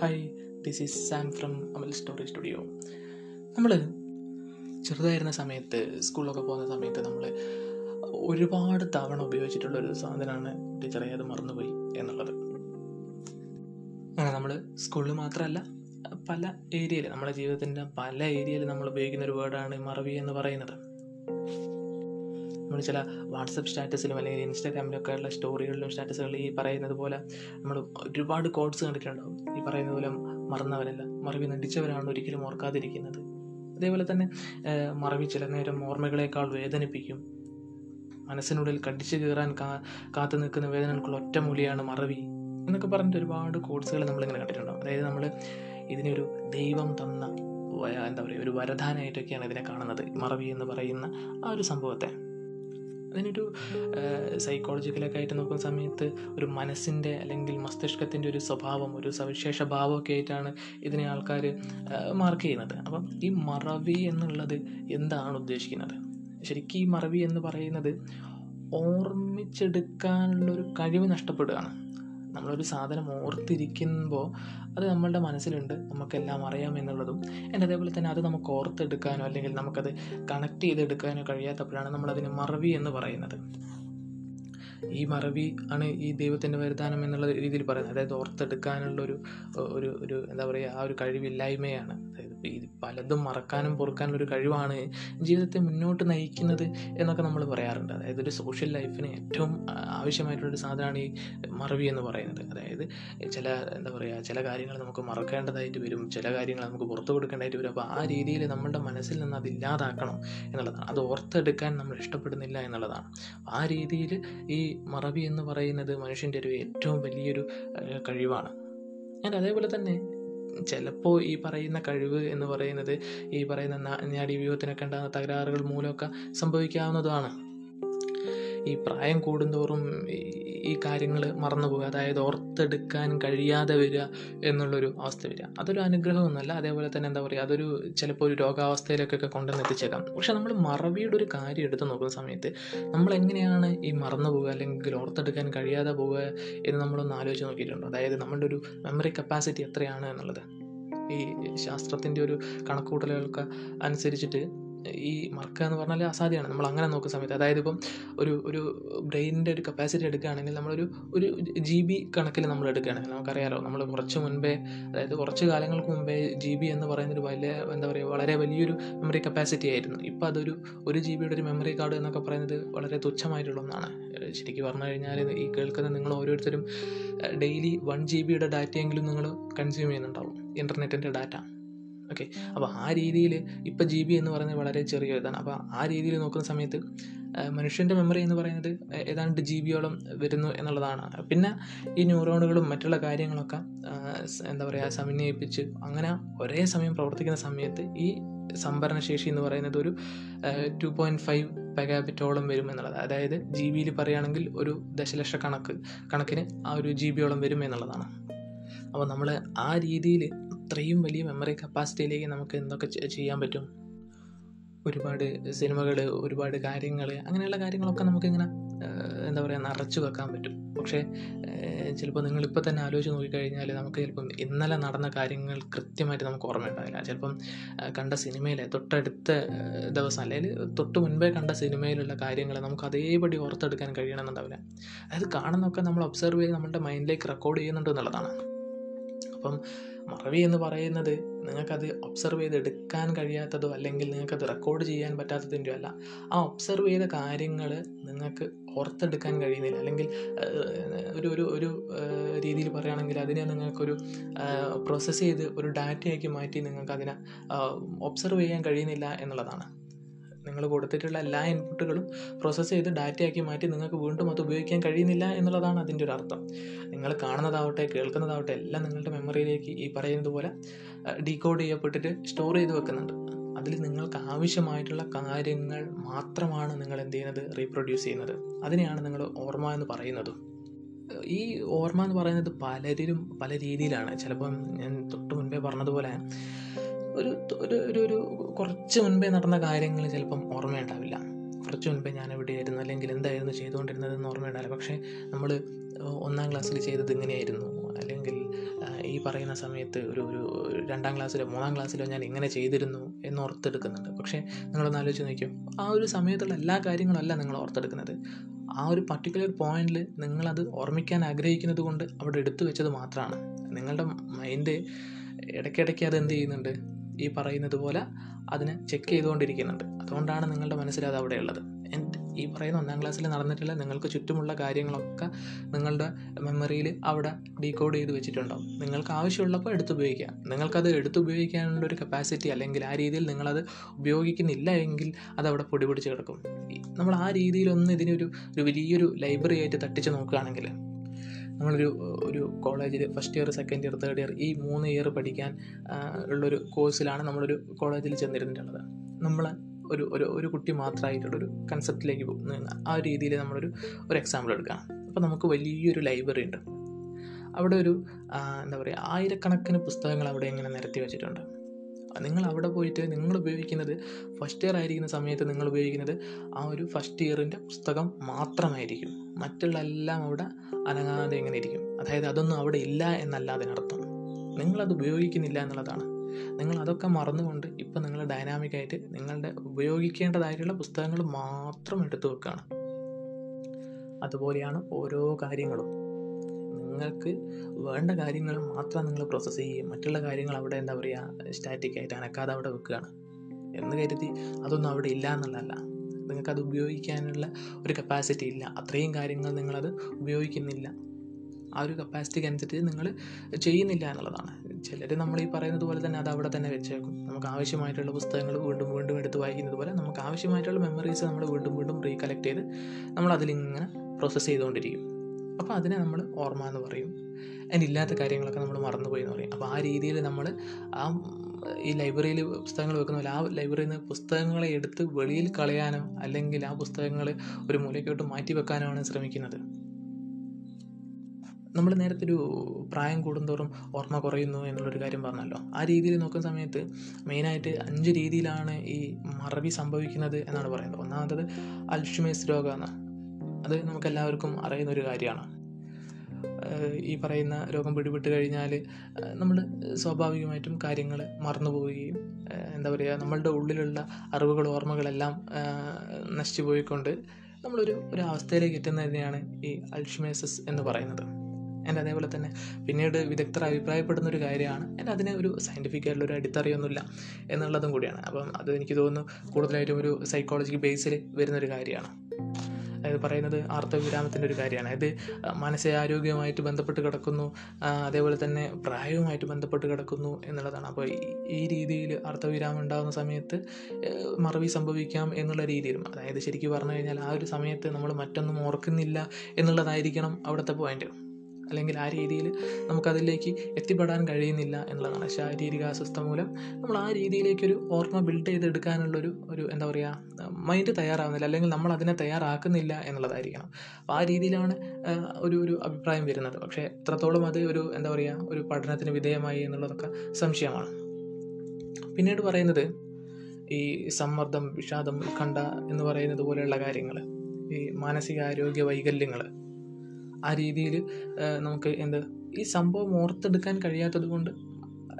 Hi this is Sam from Amal story studio നമ്മൾ ചെറുതായിരുന്ന സമയത്ത് സ്കൂളിലൊക്കെ പോകുന്ന സമയത്ത് നമ്മൾ ഒരുപാട് തവണ ഉപയോഗിച്ചിട്ടുള്ള ഒരു സാധനമാണ് ടീച്ചറെ അത് മറന്നുപോയി എന്നുള്ളത്. അങ്ങനെ നമ്മൾ സ്കൂളിൽ മാത്രമല്ല പല ഏരിയയിൽ നമ്മുടെ ജീവിതത്തിന്റെ പല ഏരിയയിൽ നമ്മൾ ഉപയോഗിക്കുന്ന ഒരു വേർഡാണ് മറവി എന്ന് പറയുന്നത്. നമ്മൾ ചില വാട്സപ്പ് സ്റ്റാറ്റസിലും അല്ലെങ്കിൽ ഇൻസ്റ്റാഗ്രാമിലൊക്കെ ഉള്ള സ്റ്റോറികളിലും സ്റ്റാറ്റസുകളിലും ഈ പറയുന്നത് പോലെ നമ്മൾ ഒരുപാട് കോഡ്സ് കണ്ടിട്ടുണ്ടാവും. ഈ പറയുന്നത് പോലെ മറന്നവരല്ല. മറവി നടിച്ചവരാണ് ഒരിക്കലും ഓർക്കാതിരിക്കുന്നത്. അതേപോലെ തന്നെ മറവി ചില നേരം ഓർമ്മകളേക്കാൾ വേദനിപ്പിക്കും. മനസ്സിനുള്ളിൽ കടിച്ചു കയറാൻ കാ കാത്തു നിൽക്കുന്ന വേദനകൾക്കുള്ള ഒറ്റമൂലിയാണ് മറവി എന്നൊക്കെ പറഞ്ഞിട്ട് ഒരുപാട് കോഴ്സുകൾ നമ്മളിങ്ങനെ കണ്ടിട്ടുണ്ടാവും. അതായത് നമ്മൾ ഇതിനൊരു ദൈവം തന്ന എന്താ പറയുക ഒരു വരധാനായിട്ടൊക്കെയാണ് ഇതിനെ കാണുന്നത്. മറവി എന്ന് പറയുന്ന ആ ഒരു സംഭവത്തെ. അതിനൊരു സൈക്കോളജിക്കലൊക്കെ ആയിട്ട് നോക്കുന്ന സമയത്ത് ഒരു മനസ്സിന്റെ അല്ലെങ്കിൽ മസ്തിഷ്കത്തിന്റെ ഒരു സ്വഭാവം ഒരു സവിശേഷ ഭാവമൊക്കെ ആയിട്ടാണ് ഇതിനെ ആൾക്കാർ മാർക്ക് ചെയ്യുന്നത്. അപ്പം ഈ മറവി എന്നുള്ളത് എന്താണ് ഉദ്ദേശിക്കുന്നത്? ശരിക്കും ഈ മറവി എന്ന് പറയുന്നത് ഓർമ്മിച്ചെടുക്കാനുള്ളൊരു കഴിവ് നഷ്ടപ്പെടുകയാണ്. നമ്മളൊരു സാധനം ഓർത്തിരിക്കുമ്പോൾ അത് നമ്മളുടെ മനസ്സിലുണ്ട് നമുക്കെല്ലാം അറിയാം എന്നുള്ളതും. എന്റെ അതേപോലെ തന്നെ അത് നമുക്ക് ഓർത്തെടുക്കാനോ അല്ലെങ്കിൽ നമുക്കത് കണക്ട് ചെയ്തെടുക്കാനോ കഴിയാത്തപ്പോഴാണ് നമ്മളതിന് മറവി എന്ന് പറയുന്നത്. ഈ മറവി ആണ് ഈ ദൈവത്തിന്റെ വരുദാനം എന്നുള്ള രീതിയിൽ പറയുന്നത്. അതായത് ഓർത്തെടുക്കാനുള്ള ഒരു ഒരു എന്താ പറയുക ആ ഒരു കഴിവില്ലായ്മയാണ്. അതായത് ഇത് പലതും മറക്കാനും പൊറുക്കാനും ഒരു കഴിവാണ് ജീവിതത്തെ മുന്നോട്ട് നയിക്കുന്നത് എന്നൊക്കെ നമ്മൾ പറയാറുണ്ട്. അതായത് ഒരു സോഷ്യൽ ലൈഫിന് ഏറ്റവും ആവശ്യമായിട്ടുള്ളൊരു സാധനമാണ് ഈ മറവി എന്ന് പറയുന്നത്. അതായത് ചില എന്താ പറയുക ചില കാര്യങ്ങൾ നമുക്ക് മറക്കേണ്ടതായിട്ട് വരും ചില കാര്യങ്ങൾ നമുക്ക് പുറത്തു കൊടുക്കേണ്ടതായിട്ട് വരും. അപ്പോൾ ആ രീതിയിൽ നമ്മളുടെ മനസ്സിൽ നിന്ന് അത് ഇല്ലാതാക്കണം എന്നുള്ളതാണ്. അത് ഓർത്തെടുക്കാൻ നമ്മൾ ഇഷ്ടപ്പെടുന്നില്ല എന്നുള്ളതാണ്. ആ രീതിയിൽ ഈ മറവി എന്ന് പറയുന്നത് മനുഷ്യന്റെ ഒരു ഏറ്റവും വലിയൊരു കഴിവാണ്. ഞാൻ അതേപോലെ തന്നെ ചിലപ്പോൾ ഈ പറയുന്ന കഴിവ് എന്ന് പറയുന്നത് ഈ പറയുന്ന നാടി നാഡീവ്യൂഹത്തിനൊക്കെ ഉണ്ടാകുന്ന തകരാറുകൾ മൂലമൊക്കെ സംഭവിക്കാവുന്നതാണ്. ഈ പ്രായം കൂടുന്തോറും ഈ- കാര്യങ്ങൾ മറന്നുപോകുക അതായത് ഓർത്തെടുക്കാൻ കഴിയാതെ വരിക എന്നുള്ളൊരു അവസ്ഥ വരിക. അതൊരു അനുഗ്രഹമൊന്നുമല്ല. അതേപോലെ തന്നെ എന്താ പറയുക അതൊരു ചിലപ്പോൾ ഒരു രോഗാവസ്ഥയിലേക്കൊക്കെ കൊണ്ടുവന്ന് എത്തിച്ചേക്കാം. പക്ഷെ നമ്മൾ മറവിയുടെ ഒരു കാര്യം എടുത്ത് നോക്കുന്ന സമയത്ത് നമ്മൾ എങ്ങനെയാണ് ഈ മറന്നു പോകുക അല്ലെങ്കിൽ ഓർത്തെടുക്കാൻ കഴിയാതെ പോവുക എന്ന് നമ്മളൊന്ന് ആലോചിച്ച് നോക്കിയിട്ടുണ്ടോ? അതായത് നമ്മളുടെ ഒരു മെമ്മറി കപ്പാസിറ്റി എത്രയാണ് എന്നുള്ളത്. ഈ ശാസ്ത്രത്തിന്റെ ഒരു കണക്കുകൂട്ടലുകൾക്ക് അനുസരിച്ചിട്ട് ഈ മറക്കുക എന്ന് പറഞ്ഞാൽ അസാധ്യമാണ്. നമ്മൾ അങ്ങനെ നോക്കുന്ന സമയത്ത്. അതായത് ഇപ്പം ഒരു ഒരു ബ്രെയിനിന്റെ ഒരു കപ്പാസിറ്റി എടുക്കുകയാണെങ്കിൽ നമ്മളൊരു ഒരു ജി ബി കണക്കിൽ നമ്മൾ എടുക്കുകയാണെങ്കിൽ നമുക്കറിയാലോ നമ്മൾ കുറച്ച് മുൻപേ അതായത് കുറച്ച് കാലങ്ങൾക്ക് മുമ്പേ ജി ബി എന്ന് പറയുന്നൊരു വലിയ എന്താ പറയുക വളരെ വലിയൊരു മെമ്മറി കപ്പാസിറ്റി ആയിരുന്നു. ഇപ്പോൾ അതൊരു ഒരു ജി ബിയുടെ ഒരു മെമ്മറി കാർഡ് എന്നൊക്കെ പറയുന്നത് വളരെ തുച്ഛമായിട്ടുള്ള ഒന്നാണ്. ശരിക്കും പറഞ്ഞു കഴിഞ്ഞാൽ ഈ കേൾക്കുന്ന നിങ്ങൾ ഓരോരുത്തരും ഡെയിലി വൺ ജി ബിയുടെ ഡാറ്റയെങ്കിലും നിങ്ങൾ കൺസ്യൂം ചെയ്യുന്നുണ്ടാവും. ഇന്റർനെറ്റിന്റെ ഡാറ്റ ഓക്കെ അപ്പോൾ ആ രീതിയിൽ ഇപ്പോൾ ജി ബി എന്ന് പറയുന്നത് വളരെ ചെറിയ ഇതാണ്. അപ്പോൾ ആ രീതിയിൽ നോക്കുന്ന സമയത്ത് മനുഷ്യന്റെ മെമ്മറി എന്ന് പറയുന്നത് ഏതാണ്ട് ജി ബിയോളം വരുന്നു എന്നുള്ളതാണ്. പിന്നെ ഈ ന്യൂറോണുകളും മറ്റുള്ള കാര്യങ്ങളൊക്കെ എന്താ പറയുക സമന്വയിപ്പിച്ച് അങ്ങനെ ഒരേ സമയം പ്രവർത്തിക്കുന്ന സമയത്ത് ഈ സംഭരണശേഷി എന്ന് പറയുന്നത് ഒരു ടു പോയിന്റ് ഫൈവ് പെഗാബിറ്റോളം വരും എന്നുള്ളത്. അതായത് ജി ബിയിൽ പറയുകയാണെങ്കിൽ ഒരു ദശലക്ഷ കണക്ക് കണക്കിന് ആ ഒരു ജി ബിയോളം വരും എന്നുള്ളതാണ്. അപ്പോൾ നമ്മൾ ആ രീതിയിൽ അത്രയും വലിയ മെമ്മറി കപ്പാസിറ്റിയിലേക്ക് നമുക്ക് എന്തൊക്കെ ചെയ്യാൻ പറ്റും? ഒരുപാട് സിനിമകൾ ഒരുപാട് കാര്യങ്ങൾ അങ്ങനെയുള്ള കാര്യങ്ങളൊക്കെ നമുക്കിങ്ങനെ എന്താ പറയുക നിറച്ചു വെക്കാൻ പറ്റും. പക്ഷേ ചിലപ്പോൾ നിങ്ങളിപ്പോൾ തന്നെ ആലോചിച്ച് നോക്കിക്കഴിഞ്ഞാൽ നമുക്ക് ചിലപ്പം ഇന്നലെ നടന്ന കാര്യങ്ങൾ കൃത്യമായിട്ട് നമുക്ക് ഓർമ്മയുണ്ടാവില്ല. ചിലപ്പം കണ്ട സിനിമയിലെ തൊട്ടടുത്ത ദിവസം അല്ലെങ്കിൽ തൊട്ട് മുൻപേ കണ്ട സിനിമയിലുള്ള കാര്യങ്ങൾ നമുക്ക് അതേപടി ഓർത്തെടുക്കാൻ കഴിയണമെന്നുണ്ടാവില്ല അതായത് കാണുന്നൊക്കെ നമ്മൾ ഒബ്സർവ് ചെയ്ത് നമ്മുടെ മൈൻഡിലേക്ക് റെക്കോർഡ് ചെയ്യുന്നുണ്ട് എന്നുള്ളതാണ്. അപ്പം മറവി എന്ന് പറയുന്നത് നിങ്ങൾക്കത് ഒബ്സർവ് ചെയ്ത് എടുക്കാൻ കഴിയാത്തതോ അല്ലെങ്കിൽ നിങ്ങൾക്കത് റെക്കോർഡ് ചെയ്യാൻ പറ്റാത്തതിന്റെയോ അല്ല. ആ ഒബ്സർവ് ചെയ്ത കാര്യങ്ങൾ നിങ്ങൾക്ക് ഓർത്തെടുക്കാൻ കഴിയുന്നില്ല. അല്ലെങ്കിൽ ഒരു ഒരു ഒരു രീതിയിൽ പറയുകയാണെങ്കിൽ അതിനെ നിങ്ങൾക്കൊരു പ്രോസസ്സ് ചെയ്ത് ഒരു ഡാറ്റയാക്കി മാറ്റി നിങ്ങൾക്ക് അതിനെ ഒബ്സർവ് ചെയ്യാൻ കഴിയുന്നില്ല എന്നുള്ളതാണ്. നിങ്ങൾ കൊടുത്തിട്ടുള്ള എല്ലാ ഇൻപുട്ടുകളും പ്രോസസ്സ് ചെയ്ത് ഡാറ്റയാക്കി മാറ്റി നിങ്ങൾക്ക് വീണ്ടും അത് ഉപയോഗിക്കാൻ കഴിയുന്നില്ല എന്നുള്ളതാണ് അതിന്റെ ഒരു അർത്ഥം. നിങ്ങൾ കാണുന്നതാവട്ടെ കേൾക്കുന്നതാവട്ടെ എല്ലാം നിങ്ങളുടെ മെമ്മറിയിലേക്ക് ഈ പറയുന്നതുപോലെ ഡീകോഡ് ചെയ്യപ്പെട്ടിട്ട് സ്റ്റോർ ചെയ്ത് വെക്കുന്നുണ്ട്. അതിൽ നിങ്ങൾക്ക് ആവശ്യമായിട്ടുള്ള കാര്യങ്ങൾ മാത്രമാണ് നിങ്ങൾ എന്ത് ചെയ്യുന്നത്? റീപ്രൊഡ്യൂസ് ചെയ്യുന്നത്. അതിനെയാണ് നിങ്ങൾ ഓർമ്മ എന്ന് പറയുന്നത്. ഈ ഓർമ്മ എന്ന് പറയുന്നത് പലരിലും പല രീതിയിലാണ്. ചിലപ്പം ഞാൻ തൊട്ട് മുൻപേ പറഞ്ഞതുപോലെ ഒരു ഒരു ഒരു കുറച്ച് മുൻപേ നടന്ന കാര്യങ്ങൾ ചിലപ്പം ഓർമ്മയുണ്ടാവില്ല. കുറച്ച് മുൻപേ ഞാൻ എവിടെയായിരുന്നു അല്ലെങ്കിൽ എന്തായിരുന്നു ചെയ്തുകൊണ്ടിരുന്നതെന്ന് ഓർമ്മയുണ്ടാവില്ല. പക്ഷേ നമ്മൾ ഒന്നാം ക്ലാസ്സിൽ ചെയ്തത് ഇങ്ങനെയായിരുന്നു. അല്ലെങ്കിൽ ഈ പറയുന്ന സമയത്ത് ഒരു ഒരു രണ്ടാം ക്ലാസ്സിലോ മൂന്നാം ക്ലാസ്സിലോ ഞാൻ ഇങ്ങനെ ചെയ്തിരുന്നു എന്ന് ഓർത്തെടുക്കുന്നുണ്ട്. പക്ഷേ നിങ്ങളൊന്ന് ആലോചിച്ച് നോക്കിയോ? ആ ഒരു സമയത്തുള്ള എല്ലാ കാര്യങ്ങളല്ല നിങ്ങൾ ഓർത്തെടുക്കുന്നത്. ആ ഒരു പർട്ടിക്കുലർ പോയിന്റിൽ നിങ്ങളത് ഓർമ്മിക്കാൻ ആഗ്രഹിക്കുന്നത് കൊണ്ട് അവിടെ എടുത്തു വെച്ചത് മാത്രമാണ്. നിങ്ങളുടെ മൈൻഡ് ഇടയ്ക്കിടയ്ക്ക് അത് എന്ത് ചെയ്യുന്നുണ്ട്? ഈ പറയുന്നത് പോലെ അതിനെ ചെക്ക് ചെയ്തുകൊണ്ടിരിക്കുന്നുണ്ട്. അതുകൊണ്ടാണ് നിങ്ങളുടെ മനസ്സിൽ അത് അവിടെ ഉള്ളത് ഈ പറയുന്ന ഒന്നാം ക്ലാസ്സിൽ നടന്നിട്ടുള്ള നിങ്ങൾക്ക് ചുറ്റുമുള്ള കാര്യങ്ങളൊക്കെ നിങ്ങളുടെ മെമ്മറിയിൽ അവിടെ ഡീകോഡ് ചെയ്ത് വെച്ചിട്ടുണ്ടാവും. നിങ്ങൾക്ക് ആവശ്യമുള്ളപ്പോൾ എടുത്തുപയോഗിക്കുക നിങ്ങൾക്കത് എടുത്തുപയോഗിക്കാനുള്ള ഒരു കപ്പാസിറ്റി അല്ലെങ്കിൽ ആ രീതിയിൽ നിങ്ങളത് ഉപയോഗിക്കുന്നില്ല എങ്കിൽ അതവിടെ പൊടി പിടിച്ച് കിടക്കും. നമ്മൾ ആ രീതിയിലൊന്ന് ഇതിനൊരു ഒരു വലിയൊരു ലൈബ്രറി ആയിട്ട് തട്ടിച്ച് നോക്കുകയാണെങ്കിൽ നമ്മളൊരു ഒരു കോളേജിൽ first year second year third year ഈ മൂന്ന് ഇയർ പഠിക്കാൻ ഉള്ളൊരു കോഴ്സിലാണ് നമ്മളൊരു കോളേജിൽ ചെന്നിരുന്നിട്ടുള്ളത്. നമ്മൾ ഒരു ഒരു ഒരു കുട്ടി മാത്രമായിട്ടുള്ളൊരു കൺസെപ്റ്റിലേക്ക് പോകുന്ന ആ രീതിയിൽ നമ്മളൊരു ഒരു എക്സാമ്പിൾ എടുക്കാം അപ്പോൾ നമുക്ക് വലിയൊരു ലൈബ്രറി ഉണ്ട്. അവിടെ ഒരു എന്താ പറയുക ആയിരക്കണക്കിന് പുസ്തകങ്ങൾ അവിടെ ഇങ്ങനെ നിരത്തി വെച്ചിട്ടുണ്ട്. നിങ്ങൾ അവിടെ പോയിട്ട് നിങ്ങൾ ഉപയോഗിക്കുന്നത് ഫസ്റ്റ് ഇയർ ആയിരിക്കുന്ന സമയത്ത് നിങ്ങൾ ഉപയോഗിക്കുന്നത് ആ ഒരു ഫസ്റ്റ് ഇയറിന്റെ പുസ്തകം മാത്രമായിരിക്കും. മറ്റുള്ള എല്ലാം അവിടെ അനങ്ങാതെ ഇങ്ങനെ ഇരിക്കും. അതായത് അതൊന്നും അവിടെ ഇല്ല എന്നല്ല അതിനർത്ഥം നിങ്ങളത് ഉപയോഗിക്കുന്നില്ല എന്നുള്ളതാണ്. നിങ്ങൾ അതൊക്കെ മറന്നുകൊണ്ട് ഇപ്പം നിങ്ങൾ ഡൈനാമിക്കായിട്ട് നിങ്ങളുടെ ഉപയോഗിക്കേണ്ടതായിട്ടുള്ള പുസ്തകങ്ങൾ മാത്രം എടുത്തു വെക്കുകയാണ്. അതുപോലെയാണ് ഓരോ കാര്യങ്ങളും. നിങ്ങൾക്ക് വേണ്ട കാര്യങ്ങൾ മാത്രം നിങ്ങൾ പ്രോസസ്സ് ചെയ്യുകയും മറ്റുള്ള കാര്യങ്ങൾ അവിടെ എന്താ പറയുക സ്റ്റാറ്റിക് ആയിട്ട് അനക്കാതെ അവിടെ വെക്കുകയാണ്. എന്ന് കരുതി അതൊന്നും അവിടെ ഇല്ല എന്നുള്ളതല്ല. നിങ്ങൾക്കത് ഉപയോഗിക്കാനുള്ള ഒരു കപ്പാസിറ്റി ഇല്ല. അത്രയും കാര്യങ്ങൾ നിങ്ങളത് ഉപയോഗിക്കുന്നില്ല. ആ ഒരു കപ്പാസിറ്റിക്ക് അനുസരിച്ച് നിങ്ങൾ ചെയ്യുന്നില്ല എന്നുള്ളതാണ്. ചിലർ നമ്മൾ ഈ പറയുന്നത് പോലെ തന്നെ അത് അവിടെ തന്നെ വെച്ചേക്കും. നമുക്ക് ആവശ്യമായിട്ടുള്ള പുസ്തകങ്ങൾ വീണ്ടും വീണ്ടും എടുത്ത് വായിക്കുന്നത് പോലെ നമുക്ക് ആവശ്യമായിട്ടുള്ള മെമ്മറീസ് നമ്മൾ വീണ്ടും വീണ്ടും റീകളക്ട് ചെയ്ത് നമ്മൾ അതിലിങ്ങനെ പ്രോസസ്സ് ചെയ്തുകൊണ്ടിരിക്കും. അപ്പോൾ അതിനെ നമ്മൾ ഓർമ്മ എന്ന് പറയും. അതിനില്ലാത്ത കാര്യങ്ങളൊക്കെ നമ്മൾ മറന്നുപോയി എന്ന് പറയും. അപ്പോൾ ആ രീതിയിൽ നമ്മൾ ആ ഈ ലൈബ്രറിയിൽ പുസ്തകങ്ങൾ വെക്കുന്ന പോലെ ആ ലൈബ്രറിയിൽ നിന്ന് പുസ്തകങ്ങളെ എടുത്ത് വെളിയിൽ കളയാനോ അല്ലെങ്കിൽ ആ പുസ്തകങ്ങൾ ഒരു മൂലയ്ക്കോട്ട് മാറ്റി വെക്കാനോ ആണ് ശ്രമിക്കുന്നത്. നമ്മൾ നേരത്തെ ഒരു പ്രായം കൂടുന്തോറും ഓർമ്മ കുറയുന്നു എന്നുള്ളൊരു കാര്യം പറഞ്ഞല്ലോ. ആ രീതിയിൽ നോക്കുന്ന സമയത്ത് മെയിനായിട്ട് അഞ്ച് രീതിയിലാണ് ഈ മറവി സംഭവിക്കുന്നത് എന്നാണ് പറയുന്നത്. ഒന്നാമത്തത് അൽഷിമേസ് രോഗമാണ് അത് നമുക്കെല്ലാവർക്കും അറിയുന്ന ഒരു കാര്യമാണ് ഈ പറയുന്ന രോഗം പിടിപെട്ട് കഴിഞ്ഞാൽ നമ്മൾ സ്വാഭാവികമായിട്ടും കാര്യങ്ങൾ മറന്നു പോവുകയും എന്താ പറയുക നമ്മളുടെ ഉള്ളിലുള്ള അറിവുകൾ ഓർമ്മകളെല്ലാം നശിച്ചു പോയിക്കൊണ്ട് നമ്മളൊരു ഒരു അവസ്ഥയിലേക്ക് എത്തുന്നത് തന്നെയാണ് ഈ അൾഷിമേസസ് എന്ന് പറയുന്നത്. എന്റെ അതേപോലെ തന്നെ പിന്നീട് വിദഗ്ധർ അഭിപ്രായപ്പെടുന്ന ഒരു കാര്യമാണ് എന്റെ അതിന് ഒരു സയന്റിഫിക് ആയിട്ടുള്ള ഒരു അടിത്തറയൊന്നുമില്ല എന്നുള്ളതും കൂടിയാണ്. അപ്പം അത് എനിക്ക് തോന്നുന്നു കൂടുതലായിട്ടും ഒരു സൈക്കോളജിക്ക് ബേസിൽ വരുന്നൊരു കാര്യമാണ്. അതായത് പറയുന്നത് ആർത്തവിരാമത്തിന്റെ ഒരു കാര്യമാണ്. അതായത് മാനസികാരോഗ്യവുമായിട്ട് ബന്ധപ്പെട്ട് കിടക്കുന്നു അതേപോലെ തന്നെ പ്രായവുമായിട്ട് ബന്ധപ്പെട്ട് കിടക്കുന്നു എന്നുള്ളതാണ്. അപ്പോൾ ഈ- രീതിയിൽ അർത്ഥവിരാമം ഉണ്ടാകുന്ന സമയത്ത് മറവി സംഭവിക്കാം എന്നുള്ള രീതിയിലും അതായത് ശരിക്കും പറഞ്ഞു കഴിഞ്ഞാൽ ആ ഒരു സമയത്ത് നമ്മൾ മറ്റൊന്നും ഓർക്കുന്നില്ല എന്നുള്ളതായിരിക്കണം അവിടുത്തെ പോയിന്റ് അല്ലെങ്കിൽ ആ രീതിയിൽ നമുക്കതിലേക്ക് എത്തിപ്പെടാൻ കഴിയുന്നില്ല എന്നുള്ളതാണ് ശാരീരിക അസ്വസ്ഥ മൂലം. നമ്മൾ ആ രീതിയിലേക്കൊരു ഓർമ്മ ബിൽഡ് ചെയ്തെടുക്കാനുള്ളൊരു ഒരു എന്താ പറയുക മൈൻഡ് തയ്യാറാവുന്നില്ല. അല്ലെങ്കിൽ നമ്മൾ അതിനെ തയ്യാറാക്കുന്നില്ല എന്നുള്ളതായിരിക്കണം. അപ്പോൾ ആ രീതിയിലാണ് ഒരു ഒരു അഭിപ്രായം വരുന്നത്. പക്ഷേ എത്രത്തോളം അത് ഒരു എന്താ പറയുക ഒരു പഠനത്തിന് വിധേയമായി എന്നുള്ളതൊക്കെ സംശയമാണ്. പിന്നീട് പറയുന്നത് ഈ സമ്മർദ്ദം വിഷാദം ഉത്കണ്ഠ എന്ന് പറയുന്നത് പോലെയുള്ള കാര്യങ്ങൾ ഈ മാനസികാരോഗ്യ വൈകല്യങ്ങൾ ആ രീതിയിൽ നമുക്ക് എന്ത് ഈ സംഭവം ഓർത്തെടുക്കാൻ കഴിയാത്തത് കൊണ്ട്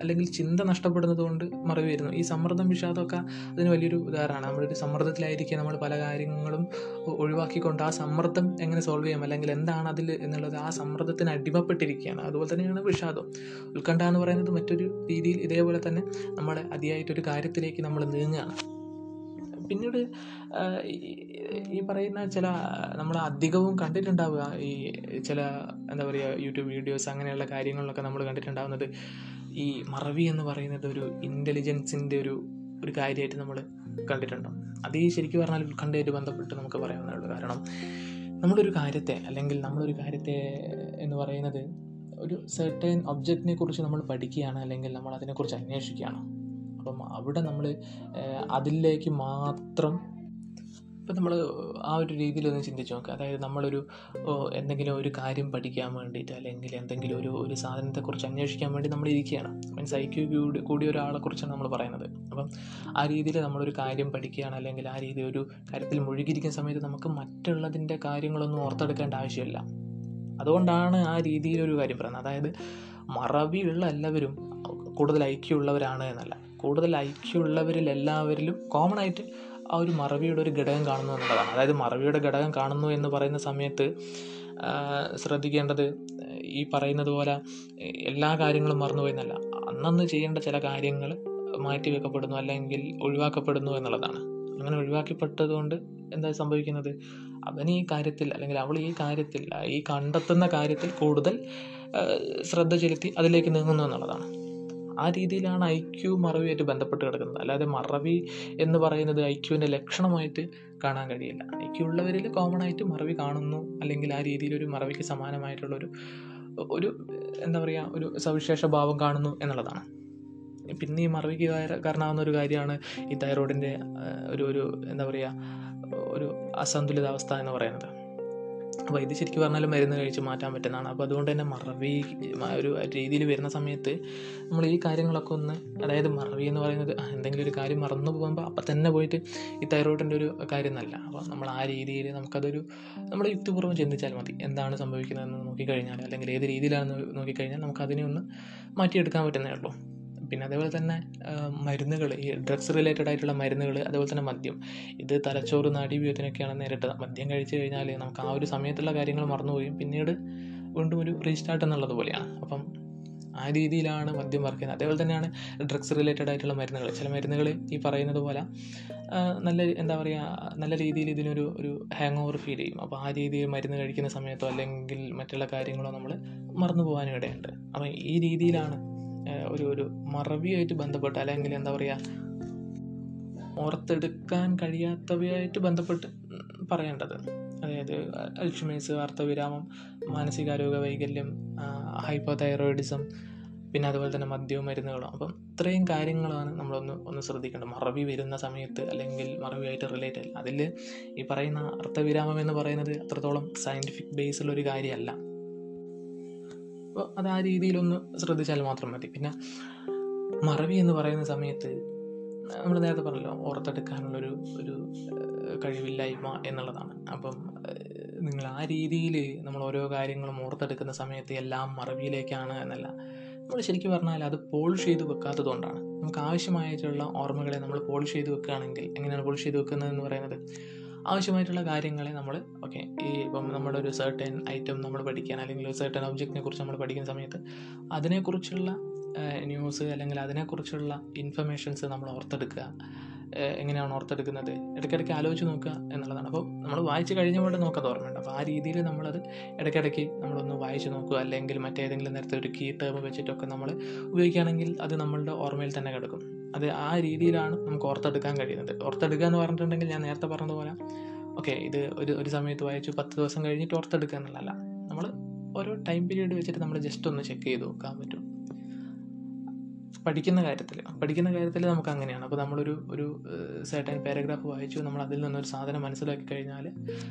അല്ലെങ്കിൽ ചിന്ത നഷ്ടപ്പെടുന്നത് കൊണ്ട് മറവി വരുന്നു ഈ സമ്മർദ്ദം വിഷാദമൊക്കെ അതിന് വലിയൊരു ഉദാഹരണമാണ് നമ്മളൊരു സമ്മർദ്ദത്തിലായിരിക്കുക നമ്മൾ പല കാര്യങ്ങളും ഒഴിവാക്കിക്കൊണ്ട് ആ സമ്മർദ്ദം എങ്ങനെ സോൾവ് ചെയ്യാം അല്ലെങ്കിൽ എന്താണ് അതിൽ എന്നുള്ളത് ആ സമ്മർദ്ദത്തിന് അടിമപ്പെട്ടിരിക്കുകയാണ്. അതുപോലെ തന്നെയാണ് വിഷാദം. ഉത്കണ്ഠ എന്ന് പറയുന്നത് മറ്റൊരു രീതിയിൽ ഇതേപോലെ തന്നെ നമ്മളെ അതിയായിട്ടൊരു കാര്യത്തിലേക്ക് നമ്മൾ നീങ്ങുകയാണ്. പിന്നീട് ഈ- പറയുന്ന ചില നമ്മൾ അധികവും കണ്ടിട്ടുണ്ടാവുക ഈ ചില എന്താ പറയുക യൂട്യൂബ് വീഡിയോസ് അങ്ങനെയുള്ള കാര്യങ്ങളിലൊക്കെ നമ്മൾ കണ്ടിട്ടുണ്ടാവുന്നത് ഈ മറവി എന്ന് പറയുന്നത് ഒരു ഇന്റലിജൻസിന്റെ ഒരു ഒരു കാര്യമായിട്ട് നമ്മൾ കണ്ടിട്ടുണ്ടോ. അത് ഈ ശരിക്കും പറഞ്ഞാൽ ഉത്കണ്ഠയായിട്ട് ബന്ധപ്പെട്ട് നമുക്ക് പറയാവുന്നതുള്ളൂ കാരണം നമ്മളൊരു കാര്യത്തെ അല്ലെങ്കിൽ നമ്മളൊരു കാര്യത്തെ എന്ന് പറയുന്നത് ഒരു സെർട്ടൈൻ ഒബ്ജക്റ്റിനെ കുറിച്ച് നമ്മൾ പഠിക്കുകയാണ് അല്ലെങ്കിൽ നമ്മൾ അതിനെക്കുറിച്ച് അന്വേഷിക്കുകയാണ്. അപ്പം അവിടെ നമ്മൾ അതിലേക്ക് മാത്രം ഇപ്പം നമ്മൾ ആ ഒരു രീതിയിലൊന്ന് ചിന്തിച്ച് നോക്കുക അതായത് നമ്മളൊരു എന്തെങ്കിലും ഒരു കാര്യം പഠിക്കാൻ വേണ്ടിയിട്ട് അല്ലെങ്കിൽ എന്തെങ്കിലും ഒരു ഒരു സാധനത്തെക്കുറിച്ച് അന്വേഷിക്കാൻ വേണ്ടി നമ്മൾ ഇരിക്കുകയാണ്. മീൻസ് ഐ ക്യു കൂടി കൂടിയ ഒരാളെക്കുറിച്ചാണ് നമ്മൾ പറയുന്നത്. അപ്പം ആ രീതിയിൽ നമ്മളൊരു കാര്യം പഠിക്കുകയാണ് അല്ലെങ്കിൽ ആ രീതിയിൽ ഒരു കാര്യത്തിൽ മുഴുകിയിരിക്കുന്ന സമയത്ത് നമുക്ക് മറ്റുള്ളതിന്റെ കാര്യങ്ങളൊന്നും ഓർത്തെടുക്കേണ്ട ആവശ്യമില്ല. അതുകൊണ്ടാണ് ആ രീതിയിലൊരു കാര്യം പറയുന്നത്. അതായത് മറവിയുള്ള എല്ലാവരും കൂടുതൽ ഐക്യമുള്ളവരാണ് എന്നല്ല. കൂടുതൽ ഐക്യമുള്ളവരിൽ എല്ലാവരിലും കോമൺ ആയിട്ട് ആ ഒരു മറവിയുടെ ഒരു ഘടകം കാണുന്നു എന്നുള്ളതാണ്. അതായത് മറവിയുടെ ഘടകം കാണുന്നു എന്ന് പറയുന്ന സമയത്ത് ശ്രദ്ധിക്കേണ്ടത് ഈ പറയുന്നത് പോലെ എല്ലാ കാര്യങ്ങളും മറന്നുപോയെന്നല്ല അന്നന്ന് ചെയ്യേണ്ട ചില കാര്യങ്ങൾ മാറ്റി വെക്കപ്പെടുന്നു അല്ലെങ്കിൽ ഒഴിവാക്കപ്പെടുന്നു എന്നുള്ളതാണ്. അങ്ങനെ ഒഴിവാക്കപ്പെട്ടതുകൊണ്ട് എന്താ സംഭവിക്കുന്നത്? അവൻ ഈ കാര്യത്തിൽ അല്ലെങ്കിൽ അവൾ ഈ കാര്യത്തിൽ ഈ കണ്ടെത്തുന്ന കാര്യത്തിൽ കൂടുതൽ ശ്രദ്ധ ചെലുത്തി അതിലേക്ക് നീങ്ങുന്നു എന്നുള്ളതാണ്. ആ രീതിയിലാണ് ഐക്യു മറവിയായിട്ട് ബന്ധപ്പെട്ട് കിടക്കുന്നത്. അല്ലാതെ മറവി എന്ന് പറയുന്നത് ഐ ക്യുവിന്റെ ലക്ഷണമായിട്ട് കാണാൻ കഴിയില്ല. ഐ ക്യു ഉള്ളവരിൽ കോമൺ ആയിട്ട് മറവി കാണുന്നു. അല്ലെങ്കിൽ ആ രീതിയിലൊരു മറവിക്ക് സമാനമായിട്ടുള്ളൊരു ഒരു എന്താ പറയുക ഒരു സവിശേഷ ഭാവം കാണുന്നു എന്നുള്ളതാണ്. പിന്നെ ഈ മറവിക്ക് കാര- കാരണമാകുന്ന ഒരു കാര്യമാണ് ഈ തൈറോയിഡിന്റെ ഒരു ഒരു എന്താ പറയുക ഒരു അസന്തുലിതാവസ്ഥ എന്ന് പറയുന്നത്. അപ്പോൾ ഇത് ശരിക്കും പറഞ്ഞാൽ മരുന്ന് കഴിച്ച് മാറ്റാൻ പറ്റുന്നതാണ്. അപ്പോൾ അതുകൊണ്ട് തന്നെ മറവി ഒരു രീതിയിൽ വരുന്ന സമയത്ത് നമ്മൾ ഈ കാര്യങ്ങളൊക്കെ ഒന്ന് അതായത് മറവി എന്ന് പറയുന്നത് എന്തെങ്കിലും ഒരു കാര്യം മറന്നു പോകുമ്പോൾ അപ്പം തന്നെ പോയിട്ട് ഈ തൈറോയിഡിന്റെ ഒരു കാര്യം എന്നല്ല അപ്പോൾ നമ്മൾ ആ രീതിയിൽ നമുക്കതൊരു നമ്മൾ യുക്തിപൂർവം ചിന്തിച്ചാൽ മതി എന്താണ് സംഭവിക്കുന്നതെന്ന് നോക്കിക്കഴിഞ്ഞാൽ അല്ലെങ്കിൽ ഏത് രീതിയിലാണെന്ന് നോക്കിക്കഴിഞ്ഞാൽ നമുക്കതിനെ ഒന്ന് മാറ്റിയെടുക്കാൻ പറ്റുന്നേ ഉള്ളൂ. പിന്നെ അതേപോലെ തന്നെ മരുന്നുകൾ ഈ ഡ്രഗ്സ് റിലേറ്റഡ് ആയിട്ടുള്ള മരുന്നുകൾ അതേപോലെ തന്നെ മദ്യം. ഇത് തലച്ചോറ് നാഡീവ്യൂഹത്തിനൊക്കെയാണ് നേരിട്ടത്. മദ്യം കഴിച്ചു കഴിഞ്ഞാൽ നമുക്ക് ആ ഒരു സമയത്തുള്ള കാര്യങ്ങൾ മറന്നുപോയും. പിന്നീട് വീണ്ടും ഒരു റീസ്റ്റാർട്ട് എന്നുള്ളത് പോലെയാണ്. അപ്പം ആ രീതിയിലാണ് മദ്യം വർക്ക് ചെയ്യുന്നത്. അതേപോലെ തന്നെയാണ് ഡ്രഗ്സ് റിലേറ്റഡ് ആയിട്ടുള്ള മരുന്നുകൾ ചില മരുന്നുകൾ ഈ പറയുന്നത് പോലെ നല്ല എന്താ പറയുക നല്ല രീതിയിൽ ഇതിനൊരു ഒരു ഹാങ് ഓവർ ഫീൽ ചെയ്യും. അപ്പോൾ ആ രീതിയിൽ മരുന്ന് കഴിക്കുന്ന സമയത്തോ അല്ലെങ്കിൽ മറ്റുള്ള കാര്യങ്ങളോ നമ്മൾ മറന്നു പോകാനും ഇടയുണ്ട്. അപ്പം ഈ രീതിയിലാണ് ഒരു ഒരു മറവിയായിട്ട് ബന്ധപ്പെട്ട് അല്ലെങ്കിൽ എന്താ പറയുക ഓർത്തെടുക്കാൻ കഴിയാത്തവയായിട്ട് ബന്ധപ്പെട്ട് പറയേണ്ടത്. അതായത് അൽഷിമേഴ്സ് അർത്ഥവിരാമം മാനസികാരോഗ്യ വൈകല്യം ഹൈപ്പോ തൈറോയിഡിസം പിന്നെ അതുപോലെ തന്നെ മദ്യവും മരുന്നുകളും. അപ്പം ഇത്രയും കാര്യങ്ങളാണ് നമ്മളൊന്ന് ഒന്ന് ശ്രദ്ധിക്കേണ്ടത്. മറവി വരുന്ന സമയത്ത് അല്ലെങ്കിൽ മറവിയായിട്ട് റിലേറ്റ് അല്ല അതിൽ ഈ പറയുന്ന അർത്ഥവിരാമം എന്ന് പറയുന്നത് അത്രത്തോളം സയന്റിഫിക് ഒരു കാര്യമല്ല. അപ്പോൾ അത് ആ രീതിയിലൊന്ന് ശ്രദ്ധിച്ചാൽ മാത്രം മതി. പിന്നെ മറവി എന്ന് പറയുന്ന സമയത്ത് നമ്മൾ നേരത്തെ പറഞ്ഞല്ലോ ഓർത്തെടുക്കാനുള്ളൊരു ഒരു കഴിവില്ലായ്മ എന്നുള്ളതാണ്. അപ്പം നിങ്ങൾ ആ രീതിയിൽ നമ്മൾ ഓരോ കാര്യങ്ങളും ഓർത്തെടുക്കുന്ന സമയത്ത് എല്ലാം മറവിയിലേക്കാണ് എന്നല്ല. നമ്മൾ ശരിക്കും പറഞ്ഞാൽ അത് പോളിഷ് ചെയ്ത് വെക്കാത്തതുകൊണ്ടാണ്. നമുക്ക് ആവശ്യമായിട്ടുള്ള ഓർമ്മകളെ നമ്മൾ പോളിഷ് ചെയ്ത് വെക്കുകയാണെങ്കിൽ എങ്ങനെയാണ് പോളിഷ് ചെയ്ത് വെക്കുന്നതെന്ന് പറയുന്നത്? ആവശ്യമായിട്ടുള്ള കാര്യങ്ങളെ നമ്മൾ ഓക്കെ ഈ ഇപ്പം നമ്മുടെ ഒരു സർട്ടൻ ഐറ്റം നമ്മൾ പഠിക്കാൻ അല്ലെങ്കിൽ ഒരു സർട്ടൻ ഒബ്ജക്റ്റിനെ കുറിച്ച് നമ്മൾ പഠിക്കുന്ന സമയത്ത് അതിനെക്കുറിച്ചുള്ള ന്യൂസ് അല്ലെങ്കിൽ അതിനെക്കുറിച്ചുള്ള ഇൻഫർമേഷൻസ് നമ്മൾ ഓർത്തെടുക്കുക. എങ്ങനെയാണ് ഓർത്തെടുക്കുന്നത്? ഇടയ്ക്കിടയ്ക്ക് ആലോചിച്ച് നോക്കുക എന്നുള്ളതാണ്. അപ്പോൾ നമ്മൾ വായിച്ച് കഴിഞ്ഞ പോലെ നോക്കാതെ ഓർമ്മയുണ്ട്. അപ്പോൾ ആ രീതിയിൽ നമ്മളത് ഇടയ്ക്കിടയ്ക്ക് നമ്മളൊന്ന് വായിച്ച് നോക്കുക അല്ലെങ്കിൽ മറ്റേതെങ്കിലും നേരത്തെ ഒരു കീ ടേം വെച്ചിട്ടൊക്കെ നമ്മൾ ഉപയോഗിക്കുകയാണെങ്കിൽ അത് നമ്മളുടെ ഓർമ്മയിൽ തന്നെ കിടക്കും. അത് ആ രീതിയിലാണ് നമുക്ക് ഓർത്തെടുക്കാൻ കഴിയുന്നത്. ഓർത്തെടുക്കുക എന്ന് പറഞ്ഞിട്ടുണ്ടെങ്കിൽ ഞാൻ നേരത്തെ പറഞ്ഞതുപോലെ ഓക്കെ ഇത് ഒരു ഒരു സമയത്ത് വായിച്ചു പത്ത് ദിവസം കഴിഞ്ഞിട്ട് ഓർത്തെടുക്കുക എന്നുള്ളതല്ല. നമ്മൾ ഓരോ ടൈം പീരീഡ് വെച്ചിട്ട് നമ്മൾ ജസ്റ്റ് ഒന്ന് ചെക്ക് ചെയ്ത് നോക്കാൻ പറ്റും. പഠിക്കുന്ന കാര്യത്തിൽ പഠിക്കുന്ന കാര്യത്തിൽ നമുക്ക് അങ്ങനെയാണ് അപ്പോൾ നമ്മളൊരു ഒരു സെർട്ടൻ പാരഗ്രാഫ് വായിച്ചു നമ്മൾ അതിൽ നിന്നൊരു സാധനം മനസ്സിലാക്കി കഴിഞ്ഞാൽ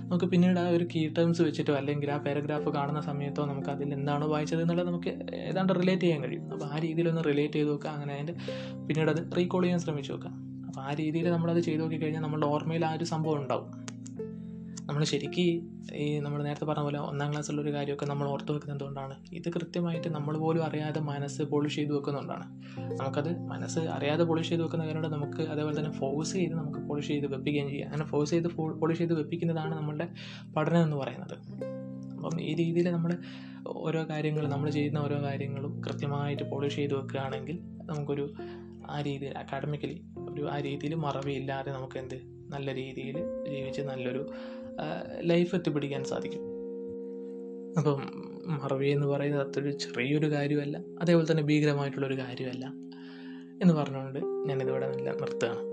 നമുക്ക് പിന്നീട് ആ ഒരു കീ ടേംസ് വെച്ചിട്ടോ അല്ലെങ്കിൽ ആ പാരഗ്രാഫ് കാണുന്ന സമയത്തോ നമുക്ക് അതിൽ എന്താണോ വായിച്ചത് എന്നുള്ളത് നമുക്ക് ഏതാണ്ട് റിലേറ്റ് ചെയ്യാൻ കഴിയും. അപ്പോൾ ആ രീതിയിലൊന്ന് റിലേറ്റ് ചെയ്ത് നോക്കുക അങ്ങനെ അതിന്റെ പിന്നീട് അത് റീകോൾ ചെയ്യാൻ ശ്രമിച്ചു നോക്കുക. അപ്പോൾ ആ രീതിയിൽ നമ്മളത് ചെയ്ത് നോക്കി കഴിഞ്ഞാൽ നമ്മുടെ ഓർമ്മയിൽ ആ ഒരു സംഭവം ഉണ്ടാവും. നമ്മൾ ശരിക്ക് ഈ നമ്മൾ നേരത്തെ പറഞ്ഞ പോലെ ഒന്നാം ക്ലാസ്സുള്ള ഒരു കാര്യമൊക്കെ നമ്മൾ ഓർത്ത് വെക്കുന്നത് എന്തുകൊണ്ടാണ്? ഇത് കൃത്യമായിട്ട് നമ്മൾ പോലും അറിയാതെ മനസ്സ് പോളിഷ് ചെയ്ത് വെക്കുന്നതുകൊണ്ടാണ് നമുക്കത് മനസ്സ് അറിയാതെ പോളിഷ് ചെയ്ത് വെക്കുന്ന കാര്യമുണ്ട് നമുക്ക് അതേപോലെ തന്നെ ഫോഴ്സ് ചെയ്ത് നമുക്ക് പോളിഷ് ചെയ്ത് വെപ്പിക്കുകയും ചെയ്യാം. അങ്ങനെ ഫോഴ്സ് ചെയ്ത് പോളിഷ് ചെയ്ത് വെപ്പിക്കുന്നതാണ് നമ്മളുടെ പഠനം എന്ന് പറയുന്നത്. അപ്പം ഈ രീതിയിൽ നമ്മൾ ഓരോ കാര്യങ്ങൾ നമ്മൾ ചെയ്യുന്ന ഓരോ കാര്യങ്ങളും കൃത്യമായിട്ട് പോളിഷ് ചെയ്ത് വെക്കുകയാണെങ്കിൽ നമുക്കൊരു ആ രീതിയിൽ അക്കാഡമിക്കലി ഒരു ആ രീതിയിൽ മറവിയില്ലാതെ നമുക്ക് എന്ത് നല്ല രീതിയിൽ ജീവിച്ച് നല്ലൊരു ലൈഫ് എത്തിപ്പിടിക്കാൻ സാധിക്കും. അപ്പം മറവി എന്ന് പറയുന്നത് അത്രയൊരു ചെറിയൊരു കാര്യമല്ല അതേപോലെ തന്നെ ഭീകരമായിട്ടുള്ളൊരു കാര്യമല്ല എന്ന് പറഞ്ഞുകൊണ്ട് ഞാനിതിവിടെ നിർത്തുകയാണ്.